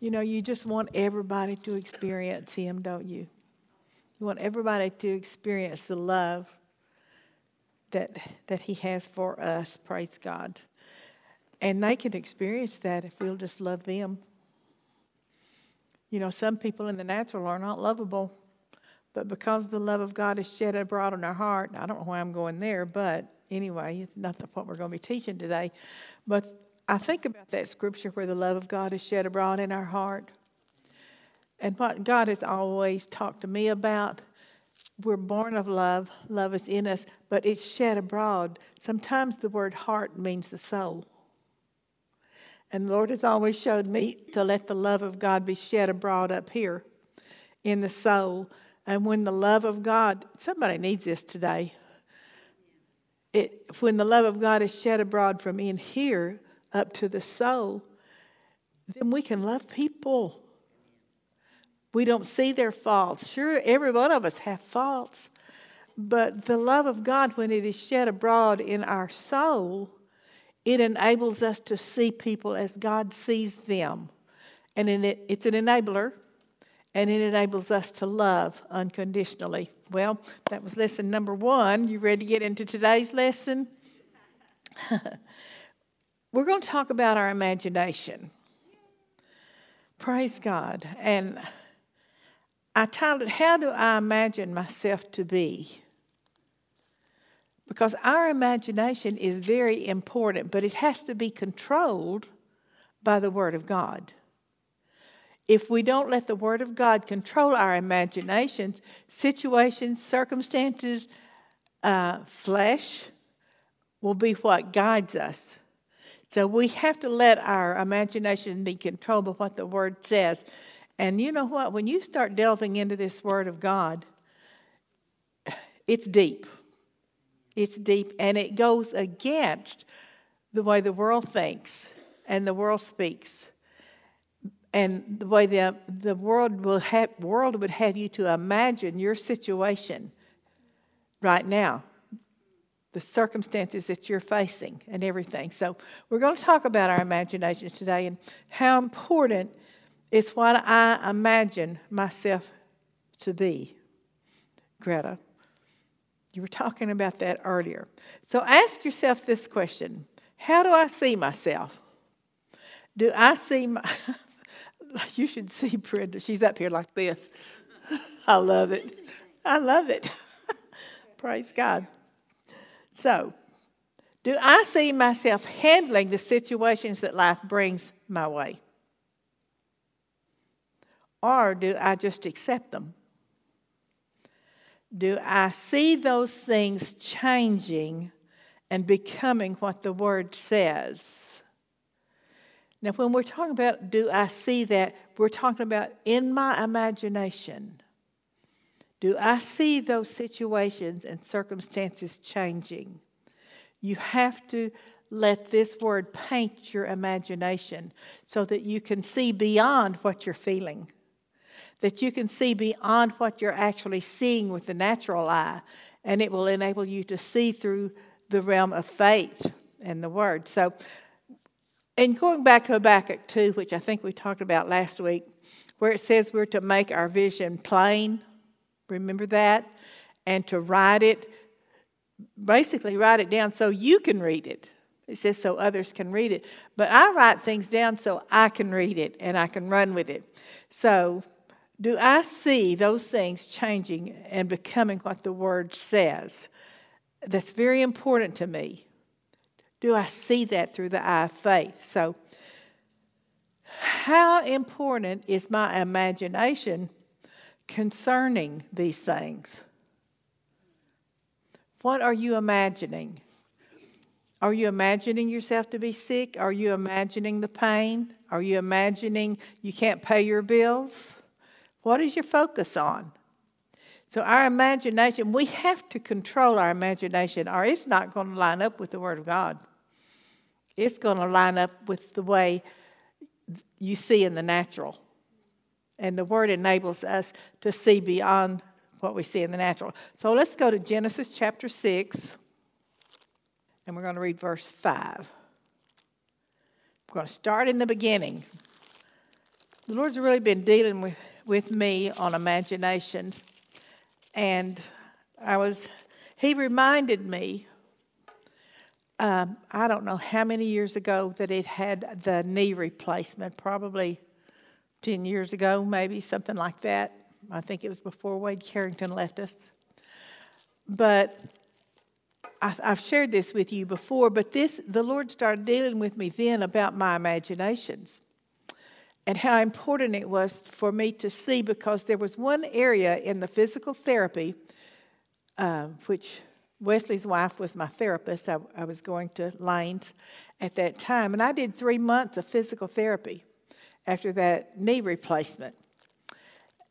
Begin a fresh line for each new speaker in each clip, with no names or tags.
You know, you just want everybody to experience Him, don't you? You want everybody to experience the love that, that He has for us, praise God. And they can experience that if we'll just love them. You know, some people in the natural are not lovable, but because the love of God is shed abroad in our heart, I don't know why I'm going there, but anyway, it's not what we're going to be teaching today. But I think about that scripture where the love of God is shed abroad in our heart. And what God has always talked to me about, we're born of love, love is in us, but it's shed abroad. Sometimes the word heart means the soul. And the Lord has always showed me to let the love of God be shed abroad up here in the soul. And when the love of God, somebody needs this today. It, when the love of God is shed abroad from in here up to the soul, then we can love people. We don't see their faults. Sure, every one of us have faults. But the love of God, when it is shed abroad in our soul, it enables us to see people as God sees them. And it, it's an enabler, and it enables us to love unconditionally. Well, that was lesson number one. You ready to get into today's lesson? We're going to talk about our imagination. Praise God. And I titled, How Do I Imagine Myself to Be? Because our imagination is very important, but it has to be controlled by the Word of God. If we don't let the Word of God control our imaginations, situations, circumstances, uh, flesh will be what guides us. So we have to let our imagination be controlled by what the Word says. And you know what? When you start delving into this Word of God, it's deep. It's deep, and it goes against the way the world thinks and the world speaks. And the way the, the world, will have, world would have you to imagine your situation right now, the circumstances that you're facing, and everything. So, we're going to talk about our imaginations today and how important it's what I imagine myself to be, Greta. You were talking about that earlier. So ask yourself this question How do I see myself? Do I see my. you should see Brenda. She's up here like this. I love it. I love it. Praise God. So, do I see myself handling the situations that life brings my way? Or do I just accept them? do I see those things changing and becoming what the Word says? Now, when we're talking about do I see that, we're talking about in my imagination. Do I see those situations and circumstances changing? You have to let this word paint your imagination so that you can see beyond what you're feeling that you can see beyond what you're actually seeing with the natural eye, and it will enable you to see through the realm of faith and the Word. So, and going back to Habakkuk 2, which I think we talked about last week, where it says we're to make our vision plain, remember that? And to write it, basically write it down so you can read it. It says so others can read it. But I write things down so I can read it and I can run with it. So do I see those things changing and becoming what the Word says? That's very important to me. Do I see that through the eye of faith? So, how important is my imagination concerning these things? What are you imagining? Are you imagining yourself to be sick? Are you imagining the pain? Are you imagining you can't pay your bills? What is your focus on? So, our imagination, we have to control our imagination, or it's not going to line up with the Word of God. It's going to line up with the way you see in the natural. And the Word enables us to see beyond what we see in the natural. So, let's go to Genesis chapter 6, and we're going to read verse 5. We're going to start in the beginning. the Lord's really been dealing with, with me on imaginations. And I was, He reminded me, um, I don't know how many years ago that it had the knee replacement, probably 10 years ago, maybe something like that. I think it was before Wade Carrington left us. But I've shared this with you before, but this the Lord started dealing with me then about my imaginations and how important it was for me to see because there was one area in the physical therapy, uh, which Wesley's wife was my therapist. I, I was going to Lanes at that time, and I did three months of physical therapy after that knee replacement.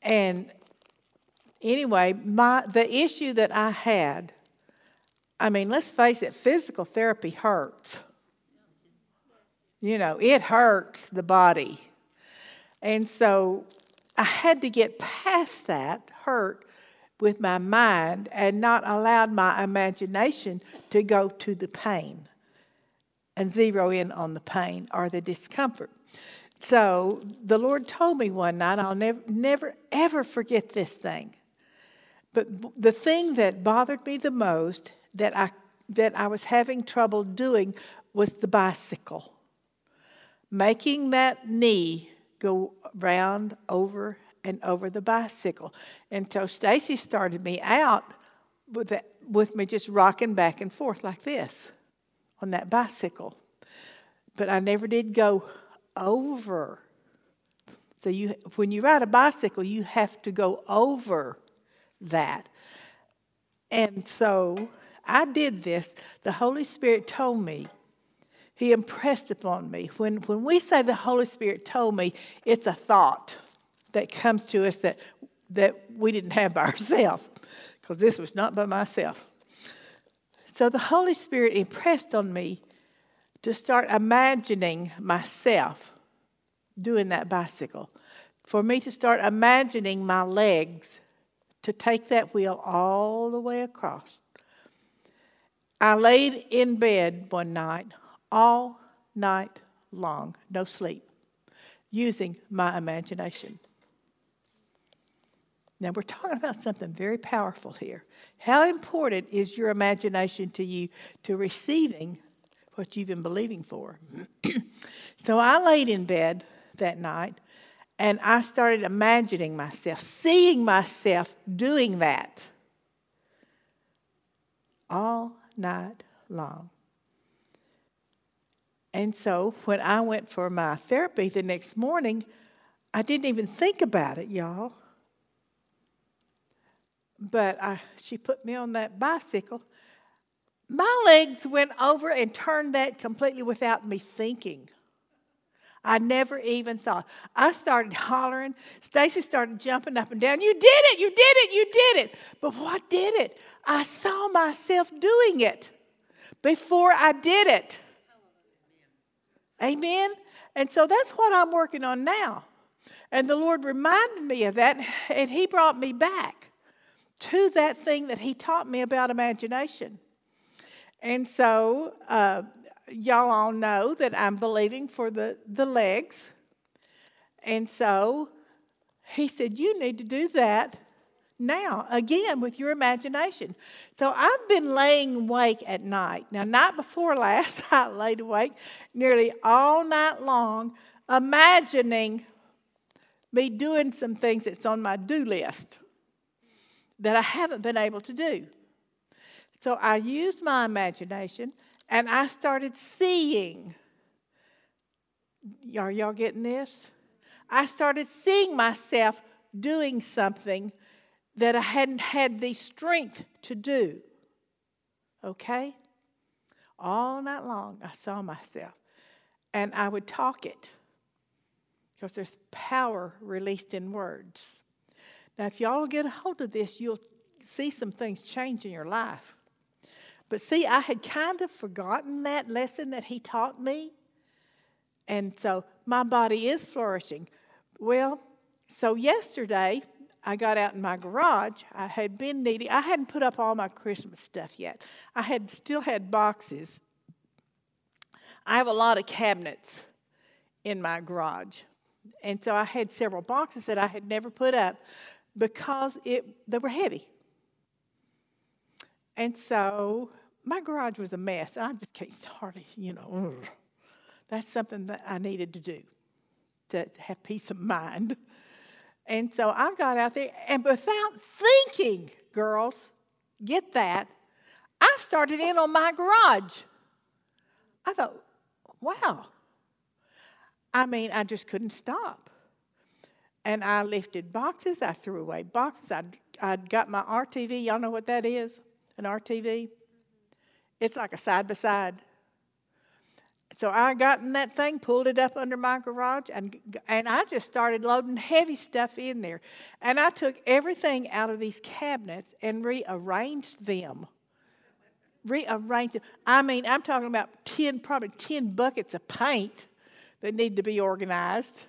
And anyway, my the issue that I had, I mean, let's face it, physical therapy hurts. You know, it hurts the body. And so I had to get past that hurt with my mind and not allowed my imagination to go to the pain and zero in on the pain or the discomfort. So the Lord told me one night, I'll never, never, ever forget this thing. But the thing that bothered me the most that I, that I was having trouble doing was the bicycle. Making that knee go round over and over the bicycle. And so Stacy started me out with, that, with me just rocking back and forth like this on that bicycle. But I never did go over. So you, when you ride a bicycle, you have to go over that. And so I did this. The Holy Spirit told me, He impressed upon me. When, when we say the Holy Spirit told me, it's a thought that comes to us that, that we didn't have by ourselves, because this was not by myself. So the Holy Spirit impressed on me to start imagining myself doing that bicycle, for me to start imagining my legs to take that wheel all the way across. I laid in bed one night, all night long, no sleep, using my imagination. Now, we're talking about something very powerful here. How important is your imagination to you to receiving what you've been believing for. so I laid in bed that night and I started imagining myself, seeing myself doing that all night long. And so when I went for my therapy the next morning, I didn't even think about it, y'all. But I, she put me on that bicycle my legs went over and turned that completely without me thinking. I never even thought. I started hollering. Stacy started jumping up and down. You did it, you did it, you did it. But what did it? I saw myself doing it before I did it. Amen? And so that's what I'm working on now. And the Lord reminded me of that, and He brought me back to that thing that He taught me about imagination. And so, uh, y'all all know that I'm believing for the, the legs. And so he said, You need to do that now, again, with your imagination. So I've been laying awake at night. Now, night before last, I laid awake nearly all night long, imagining me doing some things that's on my do list that I haven't been able to do. So I used my imagination and I started seeing. Are y'all getting this? I started seeing myself doing something that I hadn't had the strength to do. Okay? All night long, I saw myself. And I would talk it because there's power released in words. Now, if y'all get a hold of this, you'll see some things change in your life. But see, I had kind of forgotten that lesson that he taught me. And so my body is flourishing. Well, so yesterday, I got out in my garage. I had been needing, I hadn't put up all my Christmas stuff yet. I had still had boxes. I have a lot of cabinets in my garage. And so I had several boxes that I had never put up because it, they were heavy. And so my garage was a mess. I just can't hardly, you know, that's something that I needed to do to have peace of mind. And so I got out there, and without thinking, girls, get that, I started in on my garage. I thought, wow. I mean, I just couldn't stop. And I lifted boxes, I threw away boxes. I I got my RTV. Y'all know what that is? An RTV? It's like a side by side. So I got in that thing, pulled it up under my garage, and, and I just started loading heavy stuff in there. And I took everything out of these cabinets and rearranged them. Rearranged them. I mean, I'm talking about 10, probably 10 buckets of paint that need to be organized,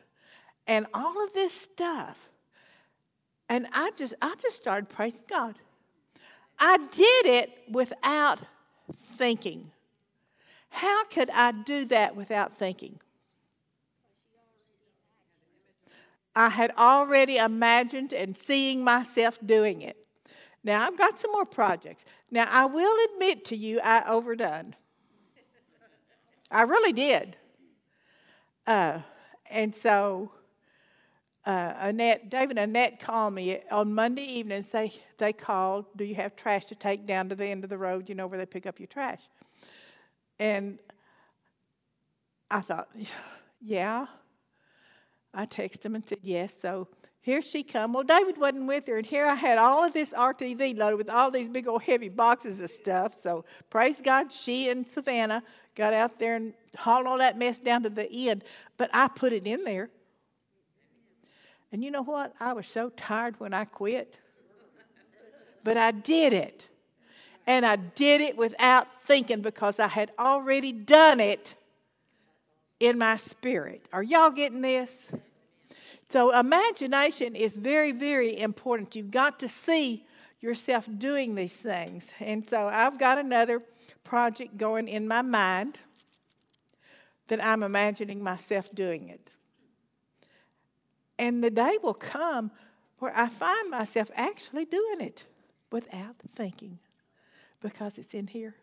and all of this stuff. And I just, I just started praising God. I did it without thinking. How could I do that without thinking? I had already imagined and seeing myself doing it. Now, I've got some more projects. Now, I will admit to you, I overdone. I really did. Uh, and so, uh, Annette, David and Annette called me on Monday evening. Say they called, "Do you have trash to take down to the end of the road? You know where they pick up your trash?" And I thought, yeah. I texted him and said yes. So here she come. Well, David wasn't with her, and here I had all of this RTV loaded with all these big old heavy boxes of stuff. So praise God, she and Savannah got out there and hauled all that mess down to the end. But I put it in there. And you know what? I was so tired when I quit. But I did it. And I did it without thinking because I had already done it in my spirit. Are y'all getting this? So, imagination is very, very important. You've got to see yourself doing these things. And so, I've got another project going in my mind that I'm imagining myself doing it. And the day will come where I find myself actually doing it without thinking because it's in here.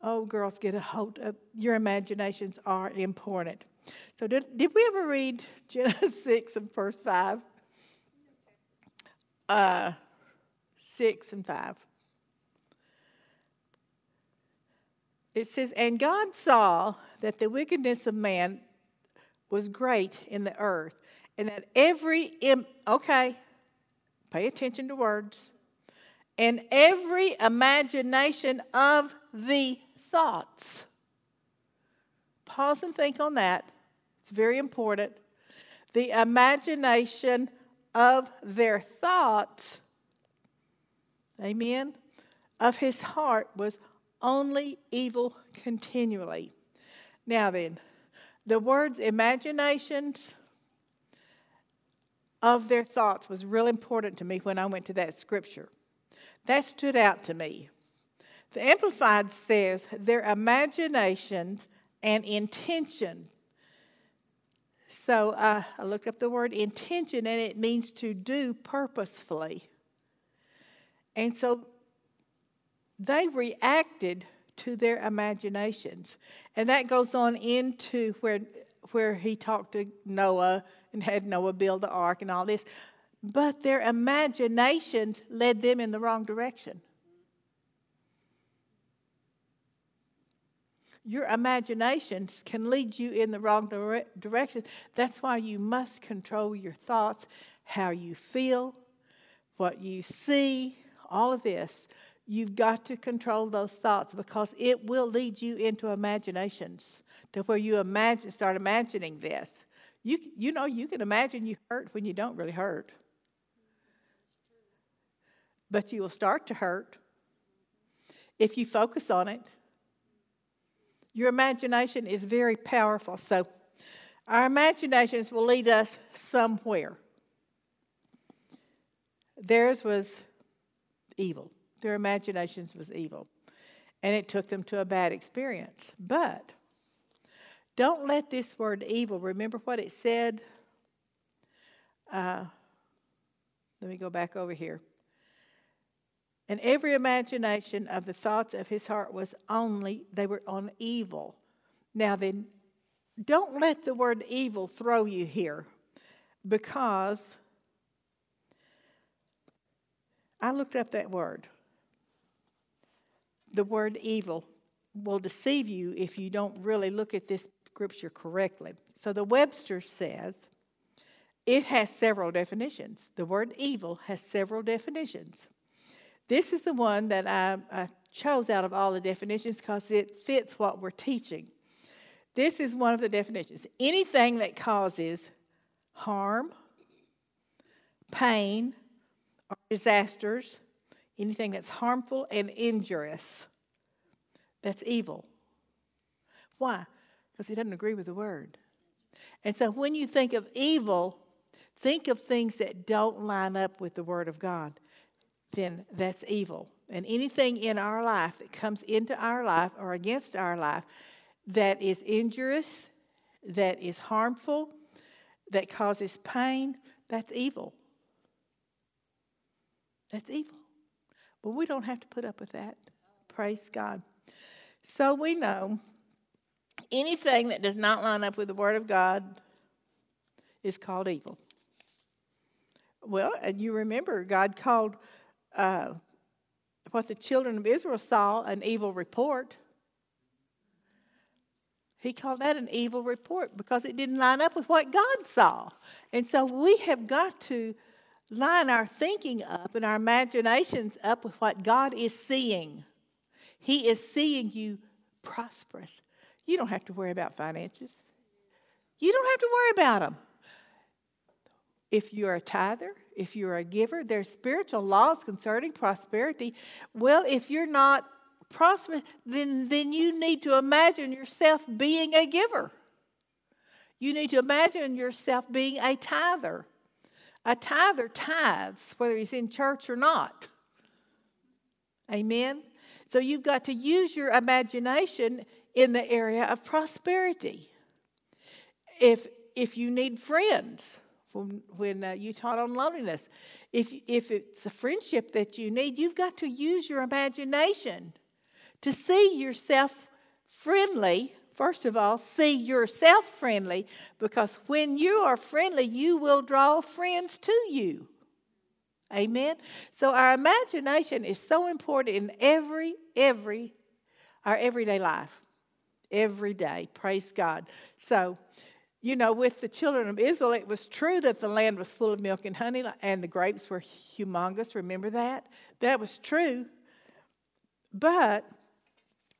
Oh, girls, get a hold of your imaginations are important. So, did, did we ever read Genesis 6 and verse 5? Uh, 6 and 5. It says, And God saw that the wickedness of man was great in the earth, and that every, Im- okay, pay attention to words, and every imagination of the thoughts. Pause and think on that. It's very important. The imagination of their thoughts, amen, of his heart was only evil continually. Now then, the words imaginations of their thoughts was real important to me when I went to that scripture. That stood out to me. The Amplified says their imaginations and intention. So uh, I looked up the word intention, and it means to do purposefully. And so they reacted to their imaginations. And that goes on into where, where he talked to Noah and had Noah build the ark and all this. But their imaginations led them in the wrong direction. Your imaginations can lead you in the wrong dire- direction. That's why you must control your thoughts, how you feel, what you see, all of this. You've got to control those thoughts because it will lead you into imaginations to where you imagine, start imagining this. You, you know, you can imagine you hurt when you don't really hurt. But you will start to hurt if you focus on it. Your imagination is very powerful. So, our imaginations will lead us somewhere. Theirs was evil. Their imaginations was evil. And it took them to a bad experience. But Don't let this word evil, remember what it said? Uh, let me go back over here. And every imagination of the thoughts of his heart was only, they were on evil. Now then, don't let the word evil throw you here because I looked up that word. The word evil will deceive you if you don't really look at this scripture correctly. So the Webster says it has several definitions. The word evil has several definitions. This is the one that I, I chose out of all the definitions because it fits what we're teaching. This is one of the definitions anything that causes harm, pain, or disasters, anything that's harmful and injurious, that's evil. Why? Because he doesn't agree with the word. And so when you think of evil, think of things that don't line up with the word of God. Then that's evil. And anything in our life that comes into our life or against our life that is injurious, that is harmful, that causes pain, that's evil. That's evil. But we don't have to put up with that. Praise God. So we know anything that does not line up with the Word of God is called evil. Well, and you remember God called uh, what the children of Israel saw an evil report. He called that an evil report because it didn't line up with what God saw. And so we have got to line our thinking up and our imaginations up with what God is seeing. He is seeing you prosperous. You don't have to worry about finances, you don't have to worry about them. If you're a tither, if you're a giver, there's spiritual laws concerning prosperity. Well, if you're not prosperous, then, then you need to imagine yourself being a giver. You need to imagine yourself being a tither. A tither tithes, whether he's in church or not. Amen? So you've got to use your imagination in the area of prosperity. If, if you need friends, when, when uh, you taught on loneliness, if, if it's a friendship that you need, you've got to use your imagination to see yourself friendly. First of all, see yourself friendly because when you are friendly, you will draw friends to you. Amen. So our imagination is so important in every every our everyday life. Every day. Praise God. So, you know, with the children of Israel, it was true that the land was full of milk and honey and the grapes were humongous. Remember that? That was true. But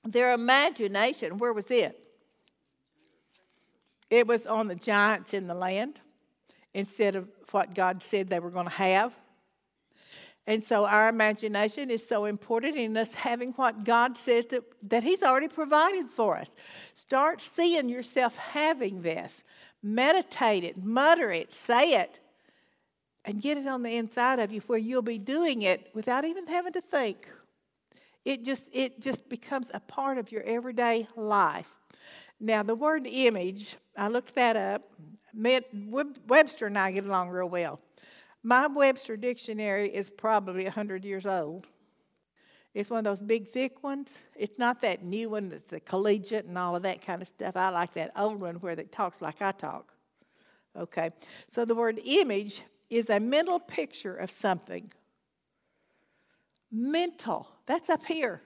their imagination, where was it? It was on the giants in the land instead of what God said they were going to have. And so our imagination is so important in us having what God says that, that He's already provided for us. Start seeing yourself having this. Meditate it, mutter it, say it, and get it on the inside of you where you'll be doing it without even having to think. It just, it just becomes a part of your everyday life. Now, the word image, I looked that up. Webster and I get along real well. My Webster dictionary is probably 100 years old. It's one of those big, thick ones. It's not that new one that's the collegiate and all of that kind of stuff. I like that old one where it talks like I talk. Okay, so the word image is a mental picture of something. Mental, that's up here.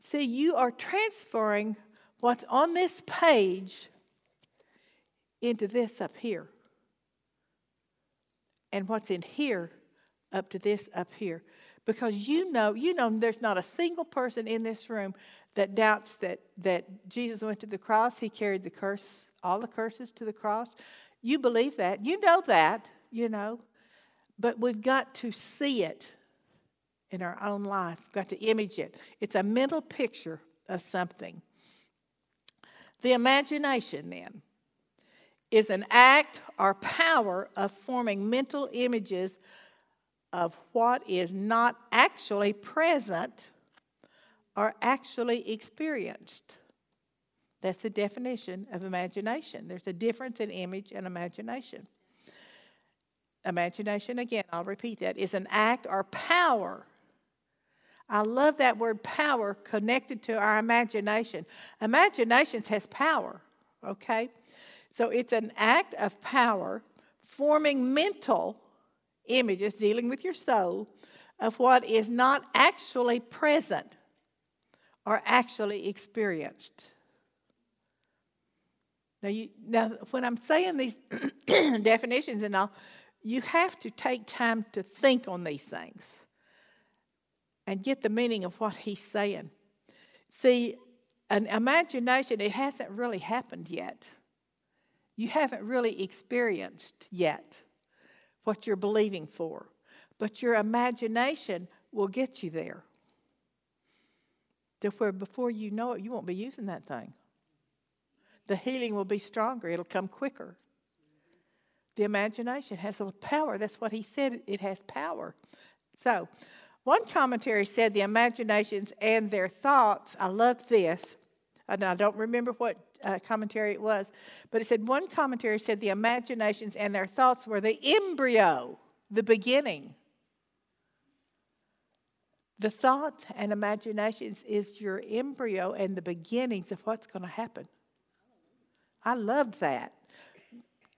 See, you are transferring what's on this page into this up here and what's in here up to this up here. Because you know, you know there's not a single person in this room that doubts that, that Jesus went to the cross, he carried the curse, all the curses to the cross. You believe that. You know that, you know. But we've got to see it in our own life. We've got to image it. It's a mental picture of something. The imagination, then is an act or power of forming mental images of what is not actually present or actually experienced. That's the definition of imagination. There's a difference in image and imagination. Imagination, again, I'll repeat that, is an act or power. I love that word power connected to our imagination. Imaginations has power, okay? So it's an act of power forming mental images dealing with your soul of what is not actually present or actually experienced. Now, you, now when I'm saying these definitions and all, you have to take time to think on these things and get the meaning of what he's saying. See, an imagination, it hasn't really happened yet. You haven't really experienced yet what you're believing for, but your imagination will get you there. To where before you know it, you won't be using that thing. The healing will be stronger, it'll come quicker. The imagination has a power. That's what he said, it has power. So, one commentary said the imaginations and their thoughts, I love this, and I don't remember what uh, commentary it was, but it said one commentary said the imaginations and their thoughts were the embryo, the beginning. The thoughts and imaginations is your embryo and the beginnings of what's going to happen. I loved that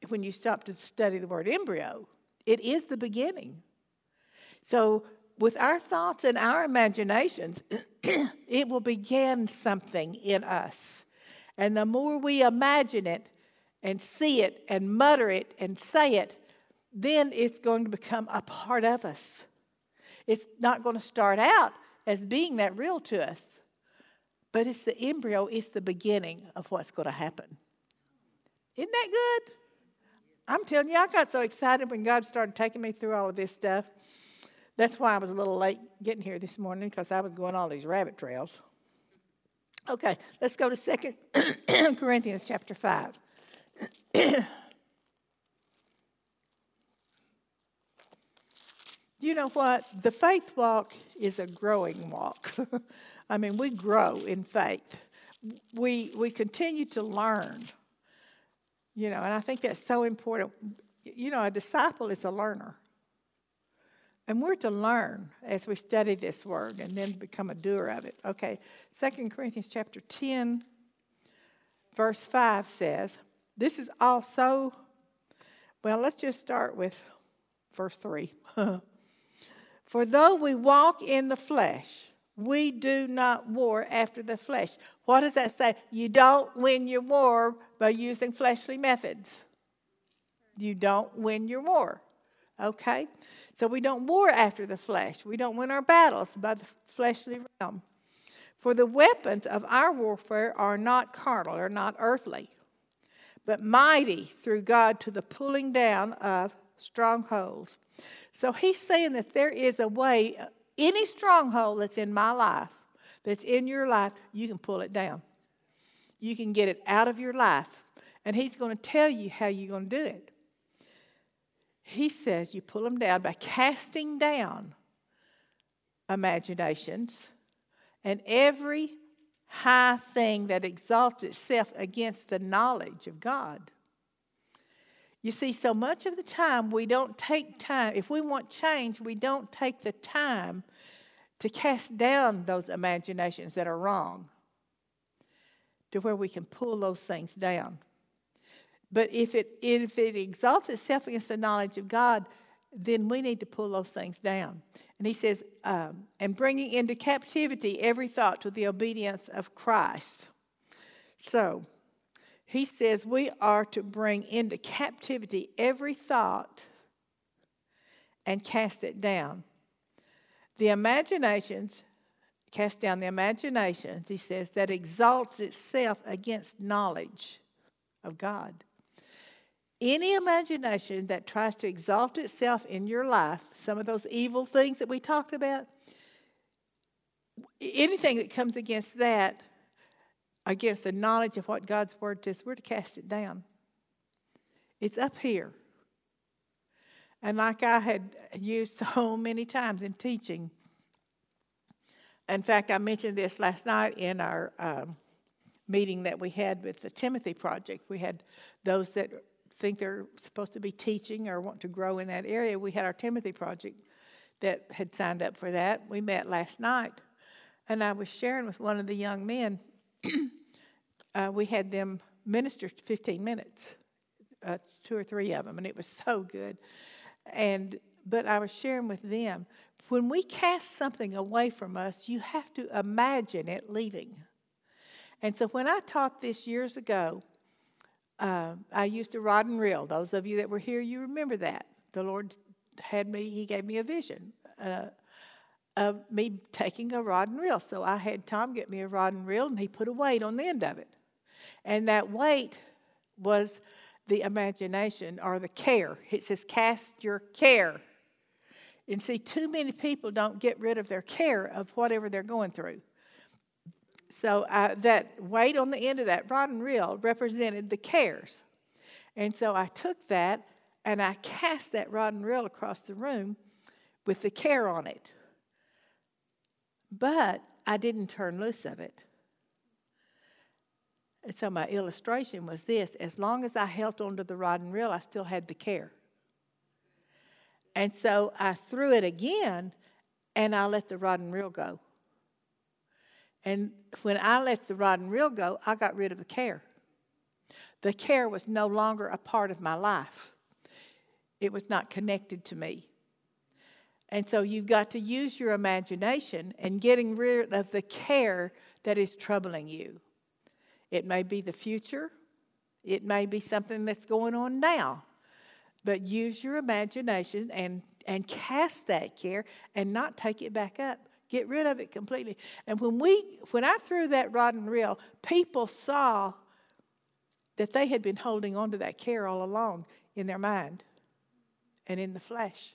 when you stop to study the word embryo. It is the beginning. So, with our thoughts and our imaginations, it will begin something in us. And the more we imagine it and see it and mutter it and say it, then it's going to become a part of us. It's not going to start out as being that real to us, but it's the embryo, it's the beginning of what's going to happen. Isn't that good? I'm telling you, I got so excited when God started taking me through all of this stuff. That's why I was a little late getting here this morning because I was going all these rabbit trails. Okay, let's go to Second Corinthians chapter 5. you know what? The faith walk is a growing walk. I mean, we grow in faith. We, we continue to learn. You know, and I think that's so important. You know, a disciple is a learner. And we're to learn as we study this word and then become a doer of it. Okay, Second Corinthians chapter 10, verse 5 says, This is also, well, let's just start with verse 3. For though we walk in the flesh, we do not war after the flesh. What does that say? You don't win your war by using fleshly methods. You don't win your war. Okay? So we don't war after the flesh. We don't win our battles by the fleshly realm. For the weapons of our warfare are not carnal, are not earthly, but mighty through God to the pulling down of strongholds. So he's saying that there is a way, any stronghold that's in my life, that's in your life, you can pull it down. You can get it out of your life. And he's going to tell you how you're going to do it. He says you pull them down by casting down imaginations and every high thing that exalts itself against the knowledge of God. You see, so much of the time we don't take time. If we want change, we don't take the time to cast down those imaginations that are wrong to where we can pull those things down. But if it, if it exalts itself against the knowledge of God, then we need to pull those things down. And he says, um, and bringing into captivity every thought to the obedience of Christ. So he says we are to bring into captivity every thought and cast it down. The imaginations, cast down the imaginations, he says, that exalts itself against knowledge of God. Any imagination that tries to exalt itself in your life, some of those evil things that we talked about, anything that comes against that, against the knowledge of what God's word says, we're to cast it down. It's up here. And like I had used so many times in teaching, in fact, I mentioned this last night in our um, meeting that we had with the Timothy Project. We had those that think they're supposed to be teaching or want to grow in that area. We had our Timothy Project that had signed up for that. We met last night, and I was sharing with one of the young men. uh, we had them minister 15 minutes, uh, two or three of them, and it was so good. And but I was sharing with them when we cast something away from us, you have to imagine it leaving. And so when I taught this years ago, uh, I used a rod and reel. Those of you that were here, you remember that. The Lord had me, He gave me a vision uh, of me taking a rod and reel. So I had Tom get me a rod and reel, and he put a weight on the end of it. And that weight was the imagination or the care. It says, Cast your care. And see, too many people don't get rid of their care of whatever they're going through. So uh, that weight on the end of that rod and reel represented the cares. And so I took that and I cast that rod and reel across the room with the care on it. But I didn't turn loose of it. And so my illustration was this as long as I held onto the rod and reel, I still had the care. And so I threw it again and I let the rod and reel go. And when I let the rod and reel go, I got rid of the care. The care was no longer a part of my life, it was not connected to me. And so you've got to use your imagination and getting rid of the care that is troubling you. It may be the future, it may be something that's going on now, but use your imagination and, and cast that care and not take it back up. Get rid of it completely. And when we when I threw that rod and reel, people saw that they had been holding on to that care all along in their mind and in the flesh.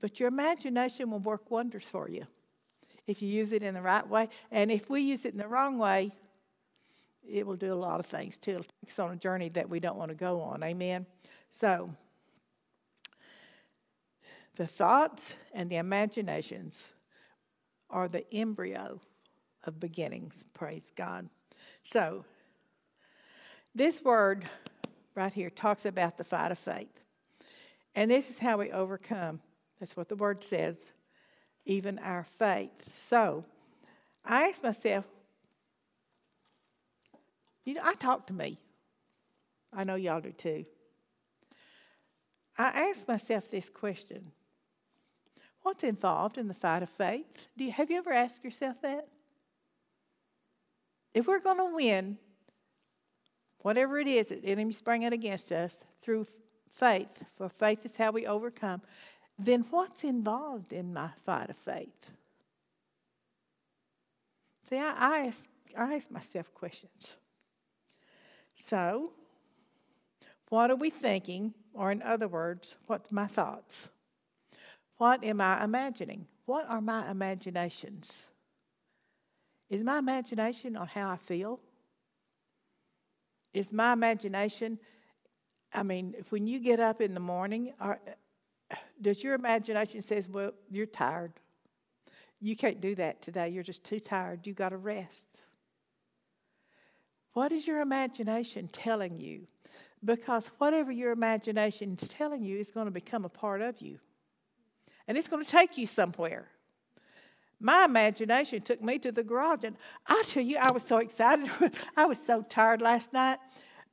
But your imagination will work wonders for you if you use it in the right way. And if we use it in the wrong way, it will do a lot of things too. It'll take us on a journey that we don't want to go on. Amen. So, the thoughts and the imaginations are the embryo of beginnings. Praise God. So, this word right here talks about the fight of faith. And this is how we overcome. That's what the word says, even our faith. So, I asked myself, you know, I talk to me. I know y'all do too. I asked myself this question What's involved in the fight of faith? Do you, have you ever asked yourself that? If we're going to win, whatever it is that the enemy's bringing against us through faith, for faith is how we overcome, then what's involved in my fight of faith? See, I, I, ask, I ask myself questions. So, what are we thinking? Or, in other words, what's my thoughts? What am I imagining? What are my imaginations? Is my imagination on how I feel? Is my imagination, I mean, when you get up in the morning, are, does your imagination says, well, you're tired. You can't do that today. You're just too tired. You got to rest. What is your imagination telling you? Because whatever your imagination is telling you is going to become a part of you and it's going to take you somewhere. My imagination took me to the garage, and I tell you, I was so excited. I was so tired last night.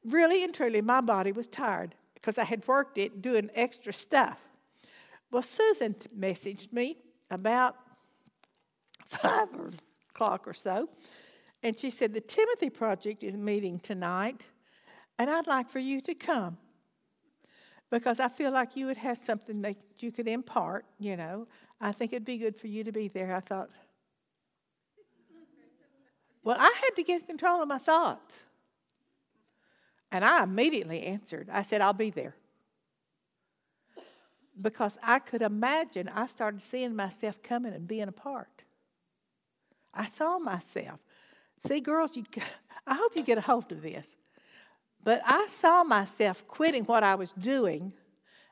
Really and truly, my body was tired because I had worked it doing extra stuff. Well, Susan messaged me about five o'clock or so, and she said, The Timothy Project is meeting tonight, and I'd like for you to come because I feel like you would have something that you could impart, you know. I think it'd be good for you to be there. I thought, well, I had to get control of my thoughts. And I immediately answered. I said, I'll be there. Because I could imagine, I started seeing myself coming and being a part. I saw myself. See, girls, you, I hope you get a hold of this. But I saw myself quitting what I was doing,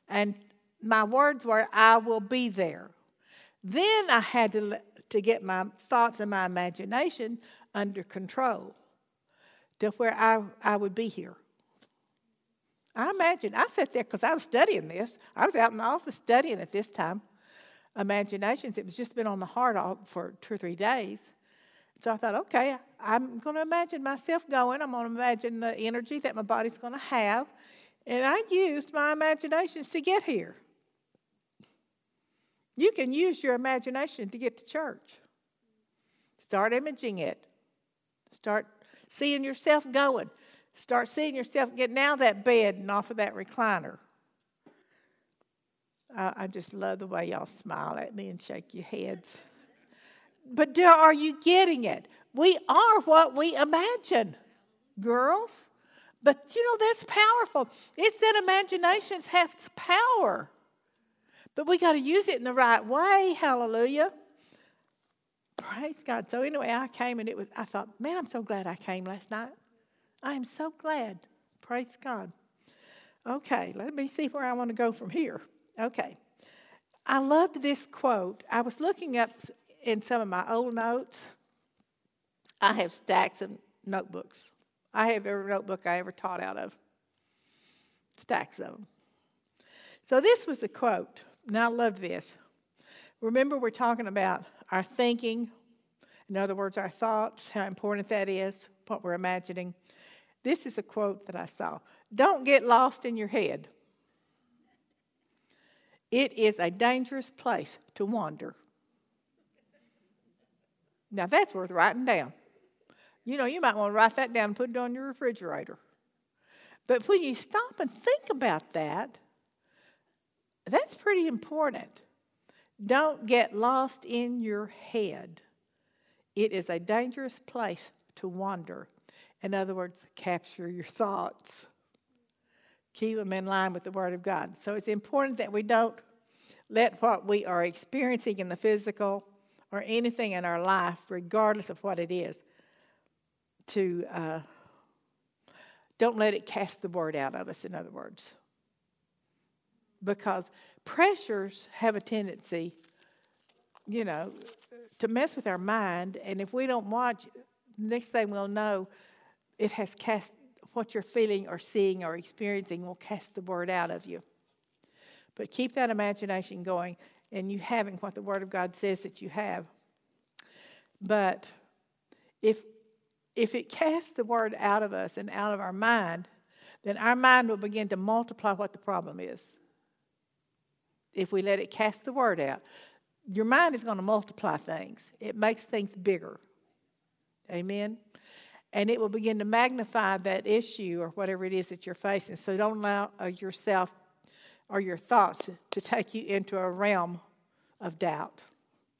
and my words were, I will be there. Then I had to, to get my thoughts and my imagination under control. to where I, I would be here. I imagine, I sat there because I was studying this. I was out in the office studying at this time. Imaginations, it was just been on the heart all, for two or three days. So I thought, okay, I'm going to imagine myself going. I'm going to imagine the energy that my body's going to have. And I used my imaginations to get here. You can use your imagination to get to church. Start imaging it. Start seeing yourself going. Start seeing yourself getting out of that bed and off of that recliner. I, I just love the way y'all smile at me and shake your heads. But are you getting it? We are what we imagine, girls. But you know, that's powerful. It's that imaginations have power. But we got to use it in the right way. Hallelujah. Praise God. So anyway, I came and it was I thought, man, I'm so glad I came last night. I am so glad. Praise God. Okay, let me see where I want to go from here. Okay. I loved this quote. I was looking up in some of my old notes. I have stacks of notebooks. I have every notebook I ever taught out of. Stacks of them. So this was the quote. and I love this. Remember, we're talking about our thinking, in other words, our thoughts, how important that is, what we're imagining. This is a quote that I saw Don't get lost in your head. It is a dangerous place to wander. Now, that's worth writing down. You know, you might want to write that down and put it on your refrigerator. But when you stop and think about that, that's pretty important. Don't get lost in your head. It is a dangerous place to wander. In other words, capture your thoughts. Keep them in line with the Word of God. So it's important that we don't let what we are experiencing in the physical or anything in our life, regardless of what it is, to uh, don't let it cast the word out of us, in other words because pressures have a tendency, you know, to mess with our mind. And if we don't watch, next thing we'll know, it has cast what you're feeling or seeing or experiencing will cast the word out of you. But keep that imagination going and you having what the Word of God says that you have. But if if it casts the word out of us and out of our mind, then our mind will begin to multiply what the problem is if we let it cast the word out. Your mind is going to multiply things, it makes things bigger. Amen. And it will begin to magnify that issue or whatever it is that you're facing. So don't allow uh, yourself or your thoughts to take you into a realm of doubt,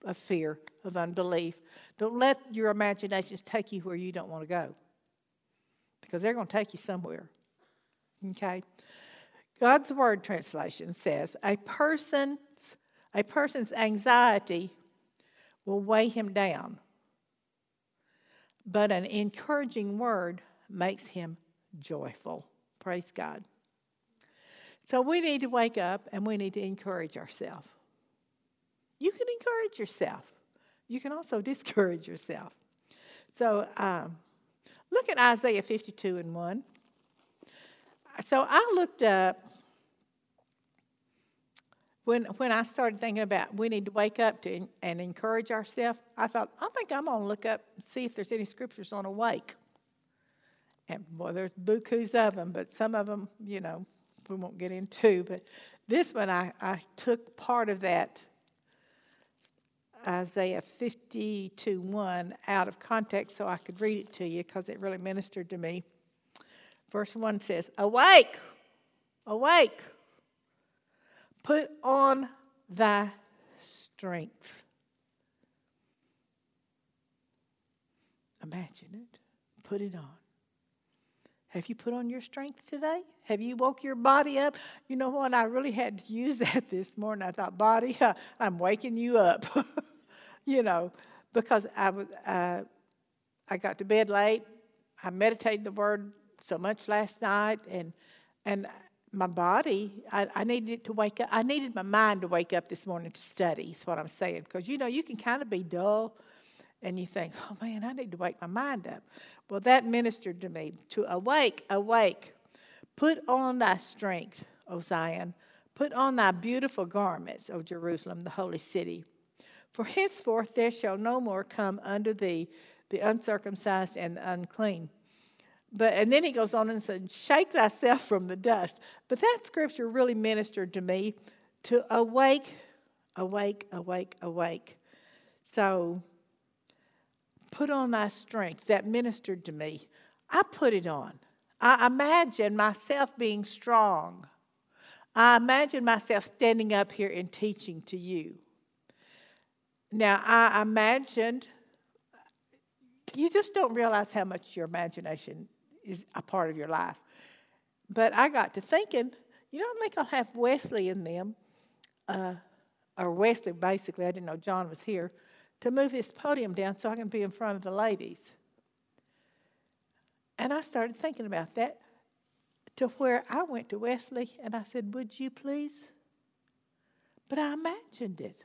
of fear, of unbelief. Don't let your imaginations take you where you don't want to go because they're going to take you somewhere. Okay? God's Word translation says a person's, a person's anxiety will weigh him down, but an encouraging word makes him joyful. Praise God. So we need to wake up and we need to encourage ourselves. You can encourage yourself. You can also discourage yourself. So um, look at Isaiah 52 and 1. So I looked up when, when I started thinking about we need to wake up to and encourage ourselves, I thought, I think I'm going to look up and see if there's any scriptures on awake. And boy, there's bukus of them, but some of them, you know, we won't get into. But this one, I, I took part of that Isaiah 52 1 out of context so I could read it to you because it really ministered to me. Verse 1 says, Awake, awake Put on thy strength. Imagine it. Put it on. Have you put on your strength today? Have you woke your body up? You know what? I really had to use that this morning. I thought, body, I'm waking you up. you know, because I was, uh, I got to bed late. I meditated the word so much last night, and and my body, I, I, needed it to wake up. I needed my mind to wake up this morning to study, is what I'm saying. Because, you know, you can kind of be dull and you think, oh man, I need to wake my mind up. Well, that ministered to me to awake, awake. Put on thy strength, O Zion. Put on thy beautiful garments, O Jerusalem, the holy city. For henceforth there shall no more come unto thee the uncircumcised and the unclean. But and then he goes on and said, Shake thyself from the dust. But that scripture really ministered to me to awake, awake, awake, awake. So put on thy strength. That ministered to me. I put it on. I imagine myself being strong. I imagine myself standing up here and teaching to you. Now, I imagined, you just don't realize how much your imagination is a part of your life. But I got to thinking, you I think I'll have Wesley in them, uh, or Wesley basically, I didn't know John was here, to move this podium down so I can be in front of the ladies. And I started thinking about that to where I went to Wesley and I said, Would you please? But I imagined it.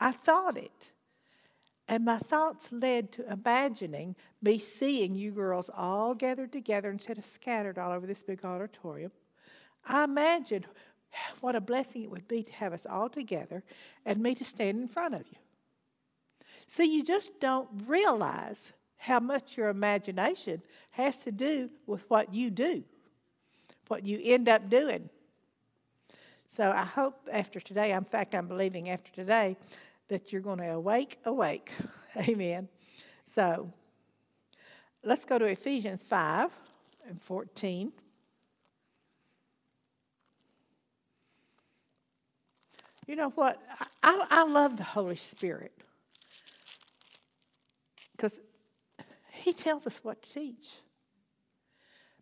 I thought it. And my thoughts led to imagining me seeing you girls all gathered together instead of scattered all over this big auditorium. I imagined what a blessing it would be to have us all together and me to stand in front of you. See, you just don't realize how much your imagination has to do with what you do, what you end up doing. So I hope after today, in fact, I'm believing after today, that you're going to awake, awake. Amen. So let's go to Ephesians 5 and 14. You know what? I, I love the Holy Spirit because He tells us what to teach.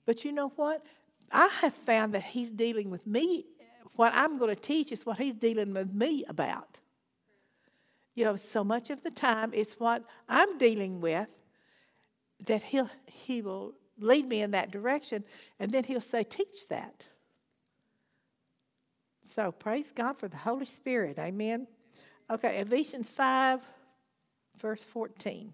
But you know what? I have found that He's dealing with me. What I'm going to teach is what He's dealing with me about. You know, so much of the time it's what I'm dealing with that he'll, he will lead me in that direction, and then he'll say, Teach that. So praise God for the Holy Spirit. Amen. Okay, Ephesians 5, verse 14.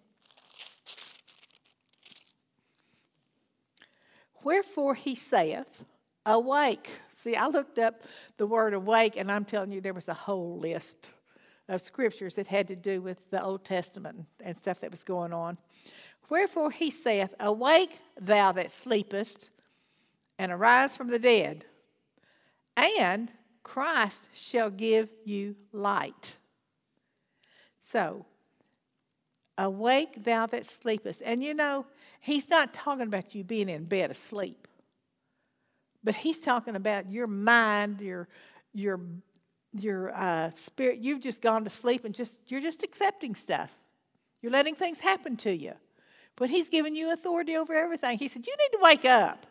Wherefore he saith, Awake. See, I looked up the word awake, and I'm telling you, there was a whole list of scriptures that had to do with the Old Testament and stuff that was going on. Wherefore he saith, Awake, thou that sleepest, and arise from the dead, and Christ shall give you light. So, awake, thou that sleepest. And you know, he's not talking about you being in bed asleep, but he's talking about your mind, your, your your uh, spirit, you've just gone to sleep and just you're just accepting stuff. You're letting things happen to you. But he's given you authority over everything. He said, You need to wake up.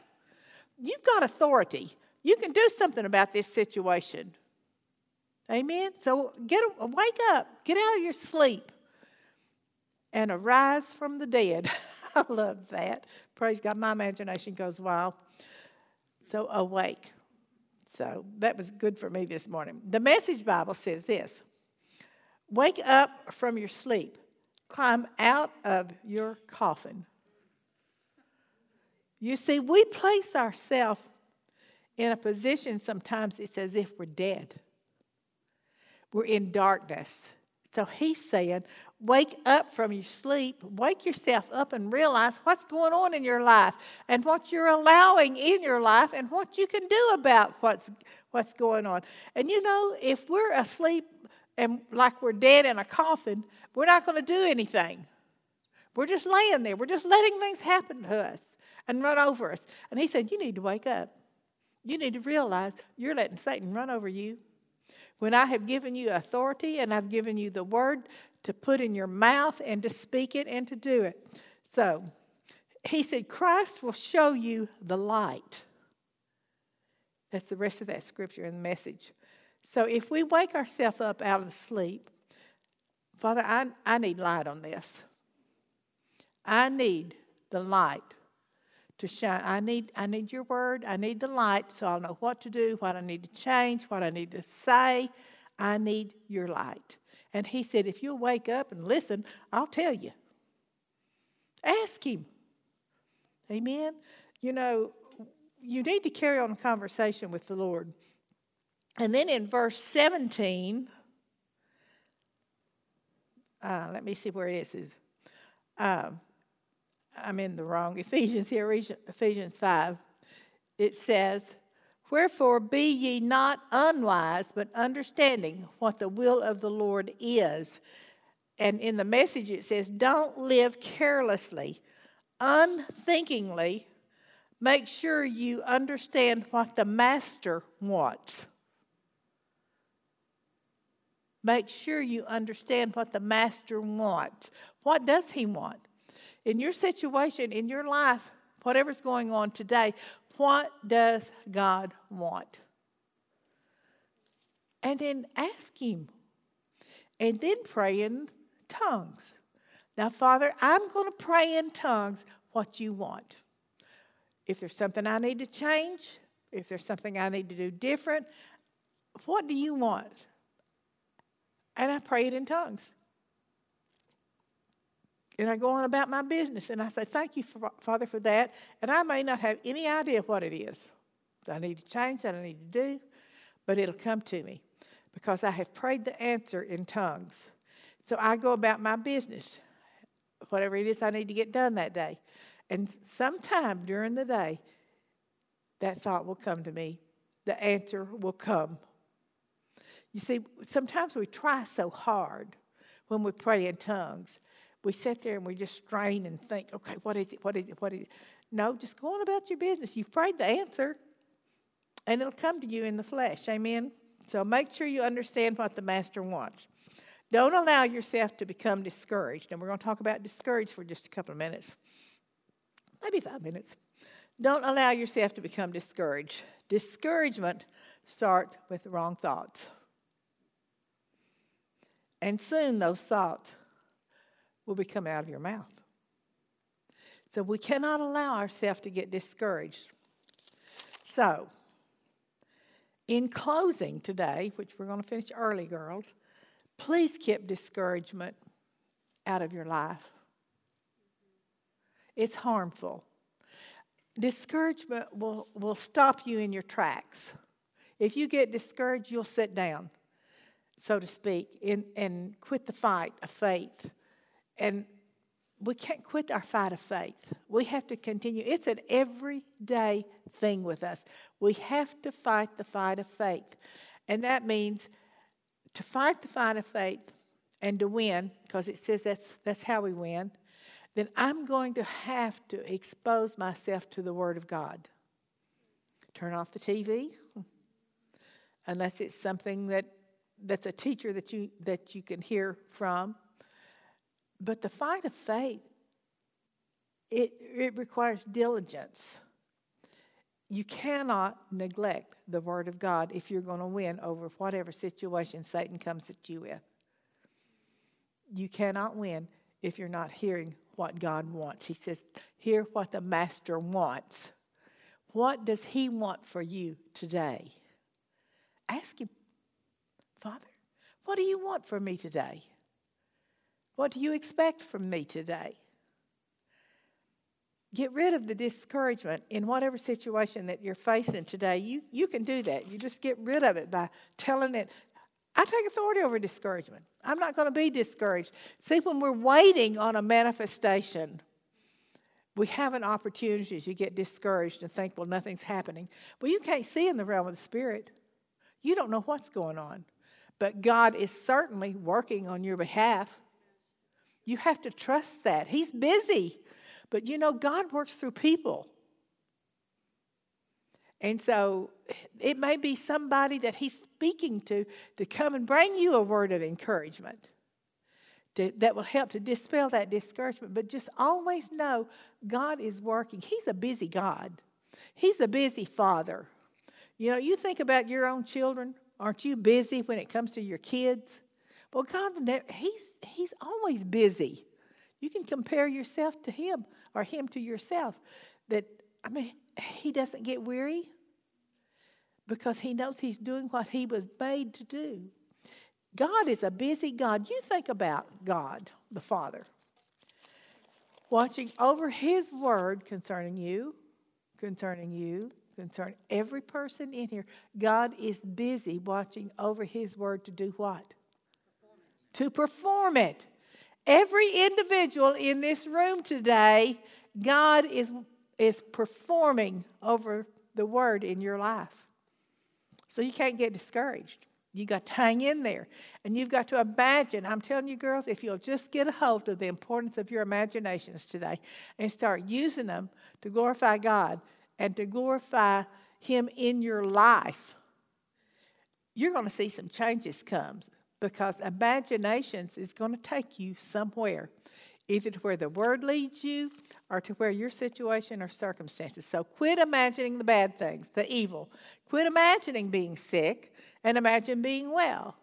You've got authority. You can do something about this situation. Amen. So get wake up, get out of your sleep, and arise from the dead. I love that. Praise God. My imagination goes wild. So awake. So that was good for me this morning. The Message Bible says this Wake up from your sleep, climb out of your coffin. You see, we place ourselves in a position sometimes it's as if we're dead. We're in darkness. So he's saying, Wake up from your sleep, wake yourself up and realize what's going on in your life and what you're allowing in your life and what you can do about what's, what's going on. And you know, if we're asleep and like we're dead in a coffin, we're not going to do anything. We're just laying there, we're just letting things happen to us and run over us. And he said, You need to wake up. You need to realize you're letting Satan run over you. When I have given you authority and I've given you the word to put in your mouth and to speak it and to do it. So he said, Christ will show you the light. That's the rest of that scripture and the message. So if we wake ourselves up out of the sleep, Father, I, I need light on this. I need the light to shine. I need, I need your word. I need the light so I'll know what to do, what I need to change, what I need to say. I need your light. And he said, If you'll wake up and listen, I'll tell you. Ask him. Amen. You know, you need to carry on a conversation with the Lord. And then in verse 17, uh, let me see where it is. Um, I'm in the wrong Ephesians here, Ephesians 5. It says, Wherefore be ye not unwise, but understanding what the will of the Lord is. And in the message it says, Don't live carelessly, unthinkingly. Make sure you understand what the master wants. Make sure you understand what the master wants. What does he want? In your situation, in your life, whatever's going on today, what does God want? And then ask Him. And then pray in tongues. Now, Father, I'm going to pray in tongues what you want. If there's something I need to change, if there's something I need to do different, what do you want? And I pray it in tongues. And I go on about my business and I say, Thank you, Father, for that. And I may not have any idea what it is that I need to change, that I need to do, but it'll come to me because I have prayed the answer in tongues. So I go about my business, whatever it is I need to get done that day. And sometime during the day, that thought will come to me. The answer will come. You see, sometimes we try so hard when we pray in tongues we sit there and we just strain and think, okay, what is it? What is it? What is it? No, just go on about your business. You've prayed the answer, and it'll come to you in the flesh. Amen? So make sure you understand what the Master wants. Don't allow yourself to become discouraged. And we're going to talk about discouraged for just a couple of minutes, maybe five minutes. Don't allow yourself to become discouraged. Discouragement starts with wrong thoughts. And soon those thoughts will be coming out of your mouth. So we cannot allow ourselves to get discouraged. So, in closing today, which we're going to finish early, girls, please keep discouragement out of your life. It's harmful. Discouragement will, will stop you in your tracks. If you get discouraged, you'll sit down, so to speak, and, and quit the fight of faith and we can't quit our fight of faith. We have to continue. It's an everyday thing with us. We have to fight the fight of faith. And that means to fight the fight of faith and to win, because it says that's, that's how we win, then I'm going to have to expose myself to the Word of God. Turn off the TV, unless it's something that, that's a teacher that you, that you can hear from but the fight of faith, it, it requires diligence. You cannot neglect the Word of God if you're going to win over whatever situation Satan comes at you with. You cannot win if you're not hearing what God wants. He says, Hear what the Master wants. What does He want for you today? Ask Him, Father, what do you want for me today? What do you expect from me today? Get rid of the discouragement in whatever situation that you're facing today. You, you can do that. You just get rid of it by telling it, I take authority over discouragement. I'm not going to be discouraged. See, when we're waiting on a manifestation, we have an opportunity to get discouraged and think, well, nothing's happening. Well, you can't see in the realm of the Spirit. You don't know what's going on. But God is certainly working on your behalf. You have to trust that. He's busy. But you know, God works through people. And so it may be somebody that He's speaking to to come and bring you a word of encouragement to, that will help to dispel that discouragement. But just always know God is working. He's a busy God, He's a busy Father. You know, you think about your own children. Aren't you busy when it comes to your kids? Well, God's never, he's, he's always busy. You can compare yourself to him or him to yourself. That, I mean, he doesn't get weary because he knows he's doing what he was made to do. God is a busy God. You think about God, the Father, watching over His word concerning you, concerning you, concerning every person in here. God is busy watching over His word to do what? To perform it. Every individual in this room today, God is, is performing over the word in your life. So you can't get discouraged. You got to hang in there. And you've got to imagine. I'm telling you, girls, if you'll just get a hold of the importance of your imaginations today and start using them to glorify God and to glorify Him in your life, you're going to see some changes come because imaginations is going to take you somewhere, either to where the Word leads you or to where your situation or circumstances. So quit imagining the bad things, the evil. Quit imagining being sick and imagine being well.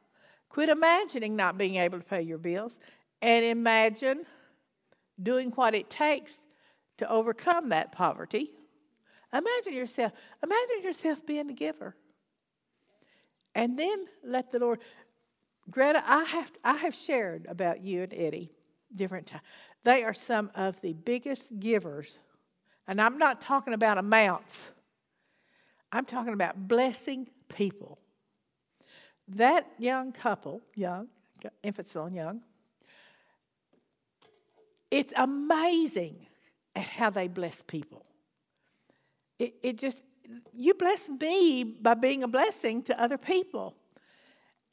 Quit imagining not being able to pay your bills and imagine doing what it takes to overcome that poverty. Imagine yourself, imagine yourself being a giver. And then let the Lord Greta, I have, I have shared about you and Eddie different times. They are some of the biggest givers. And I'm not talking about amounts, I'm talking about blessing people. That young couple, young, infant still young, it's amazing at how they bless people. It, it just, you bless me by being a blessing to other people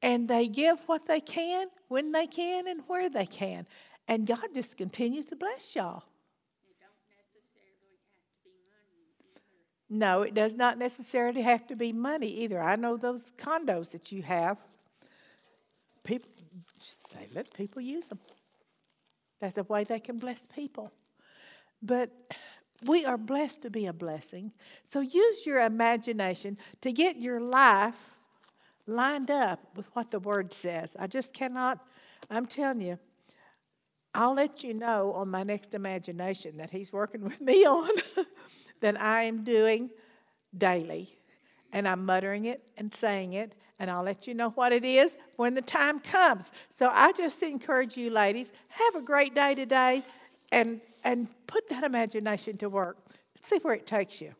and they give what they can, when they can, and where they can. And God just continues to bless y'all. No, it does not necessarily have to be money either. I know those condos that you have. People, they let people use them. That's a way they can bless people. But we are blessed to be a blessing. So use your imagination to get your life lined up with what the Word says. I just cannot, I'm telling you, I'll let you know on my next imagination that He's working with me on that I am doing daily. And I'm muttering it and saying it, and I'll let you know what it is when the time comes. So I just encourage you, ladies, have a great day today and, and put that imagination to work. See where it takes you.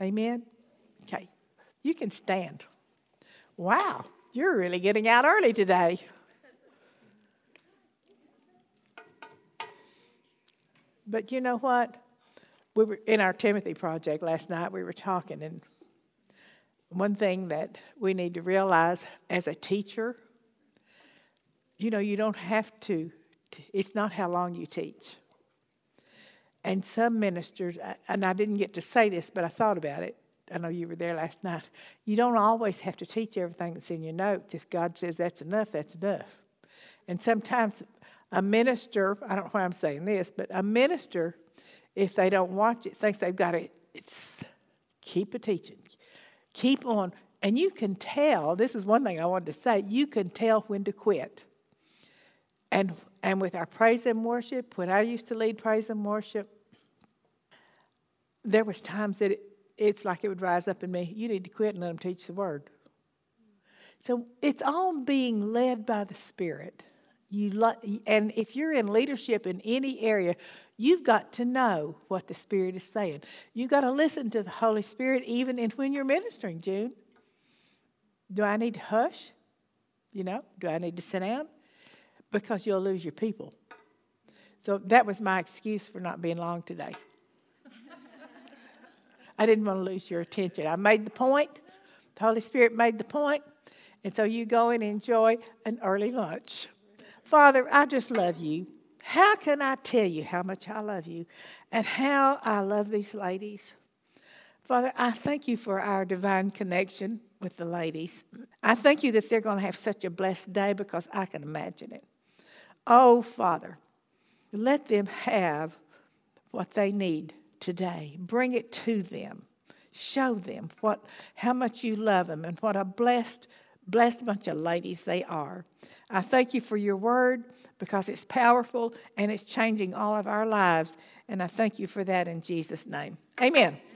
Amen? Okay, you can stand. Wow, you're really getting out early today. But you know what? We were in our Timothy project last night, we were talking, and one thing that we need to realize as a teacher, you know, you don't have to, it's not how long you teach. And some ministers, and I didn't get to say this, but I thought about it. I know you were there last night. You don't always have to teach everything that's in your notes. If God says that's enough, that's enough. And sometimes a minister, I don't know why I'm saying this, but a minister, if they don't watch it, thinks they've got to keep a teaching, keep on. And you can tell, this is one thing I wanted to say, you can tell when to quit. And, and with our praise and worship, when I used to lead praise and worship, there was times that it, it's like it would rise up in me. You need to quit and let them teach the word. So it's all being led by the Spirit. You lo- and if you're in leadership in any area, you've got to know what the Spirit is saying. You've got to listen to the Holy Spirit even in when you're ministering, June. Do I need to hush? You know, do I need to sit down? Because you'll lose your people. So that was my excuse for not being long today. I didn't want to lose your attention. I made the point. The Holy Spirit made the point. And so you go and enjoy an early lunch. Father, I just love you. How can I tell you how much I love you and how I love these ladies? Father, I thank you for our divine connection with the ladies. I thank you that they're going to have such a blessed day because I can imagine it. Oh, Father, let them have what they need today. Bring it to them. Show them what, how much you love them and what a blessed, blessed bunch of ladies they are. I thank you for your word because it's powerful and it's changing all of our lives. And I thank you for that in Jesus' name. Amen.